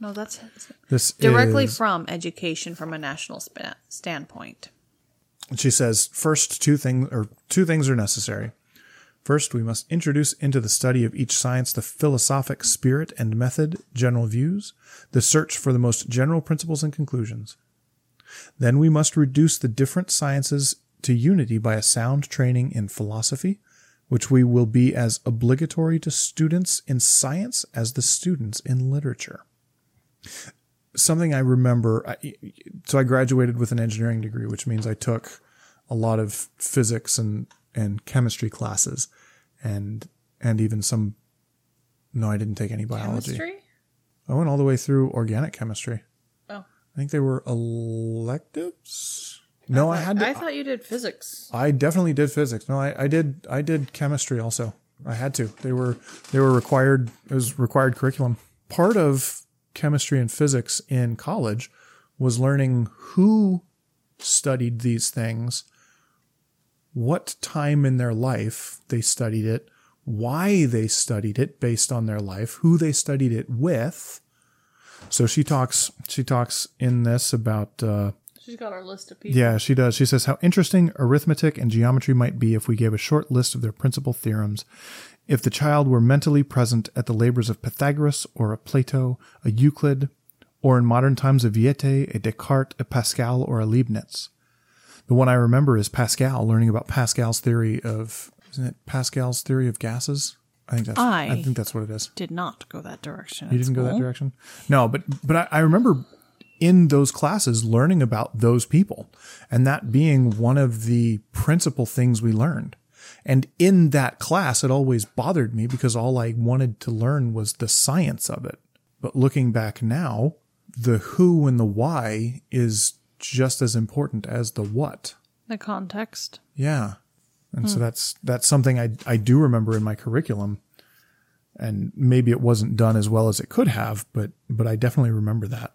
S2: no, that's
S1: This
S2: directly
S1: is,
S2: from education from a national standpoint.
S1: she says first two things or two things are necessary. First, we must introduce into the study of each science the philosophic spirit and method, general views, the search for the most general principles and conclusions. Then we must reduce the different sciences to unity by a sound training in philosophy, which we will be as obligatory to students in science as the students in literature. Something I remember, I, so I graduated with an engineering degree, which means I took a lot of physics and, and chemistry classes and, and even some, no, I didn't take any biology.
S2: Chemistry?
S1: I went all the way through organic chemistry.
S2: Oh,
S1: I think they were electives. No, I, had to.
S2: I thought you did physics.
S1: I definitely did physics. No, I, I did. I did chemistry also. I had to. They were they were required. It was required curriculum. Part of chemistry and physics in college was learning who studied these things, what time in their life they studied it, why they studied it based on their life, who they studied it with. So she talks. She talks in this about. Uh,
S2: She's got our list of people.
S1: yeah, she does. She says how interesting arithmetic and geometry might be if we gave a short list of their principal theorems. If the child were mentally present at the labors of Pythagoras or a Plato, a Euclid, or in modern times a Viete, a Descartes, a Pascal, or a Leibniz. The one I remember is Pascal, learning about Pascal's theory of, isn't it Pascal's theory of gases? I think that's, I,
S2: I-
S1: think that's what it is.
S2: Did not go that direction.
S1: You didn't go that direction? No, but but I, I remember in those classes learning about those people and that being one of the principal things we learned. And in that class, it always bothered me because all I wanted to learn was the science of it. But looking back now, the who and the why is just as important as the what.
S2: The context.
S1: Yeah. And so hmm. that's that's something I I do remember in my curriculum. And maybe it wasn't done as well as it could have, but but I definitely remember that.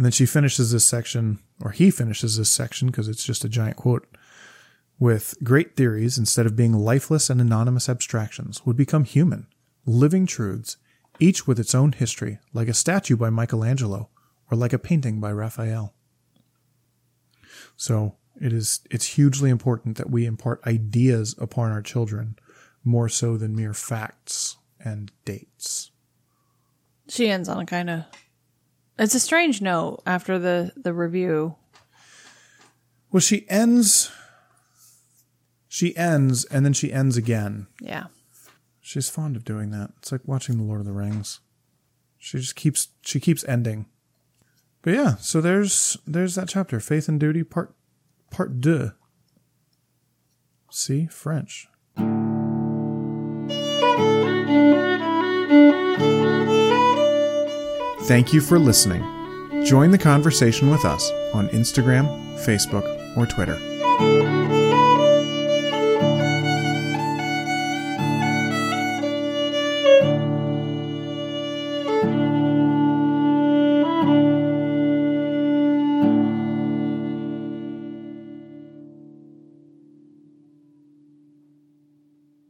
S1: And then she finishes this section, or he finishes this section because it's just a giant quote, with great theories, instead of being lifeless and anonymous abstractions, would become human, living truths, each with its own history, like a statue by Michelangelo or like a painting by Raphael. So it is it's hugely important that we impart ideas upon our children more so than mere facts and dates.
S2: She ends on a kind of. It's a strange note after the the review.
S1: Well, she ends she ends and then she ends again.
S2: Yeah.
S1: She's fond of doing that. It's like watching The Lord of the Rings. She just keeps she keeps ending. But yeah, so there's there's that chapter, Faith and Duty, part part deux. See French. Thank you for listening. Join the conversation with us on Instagram, Facebook, or Twitter.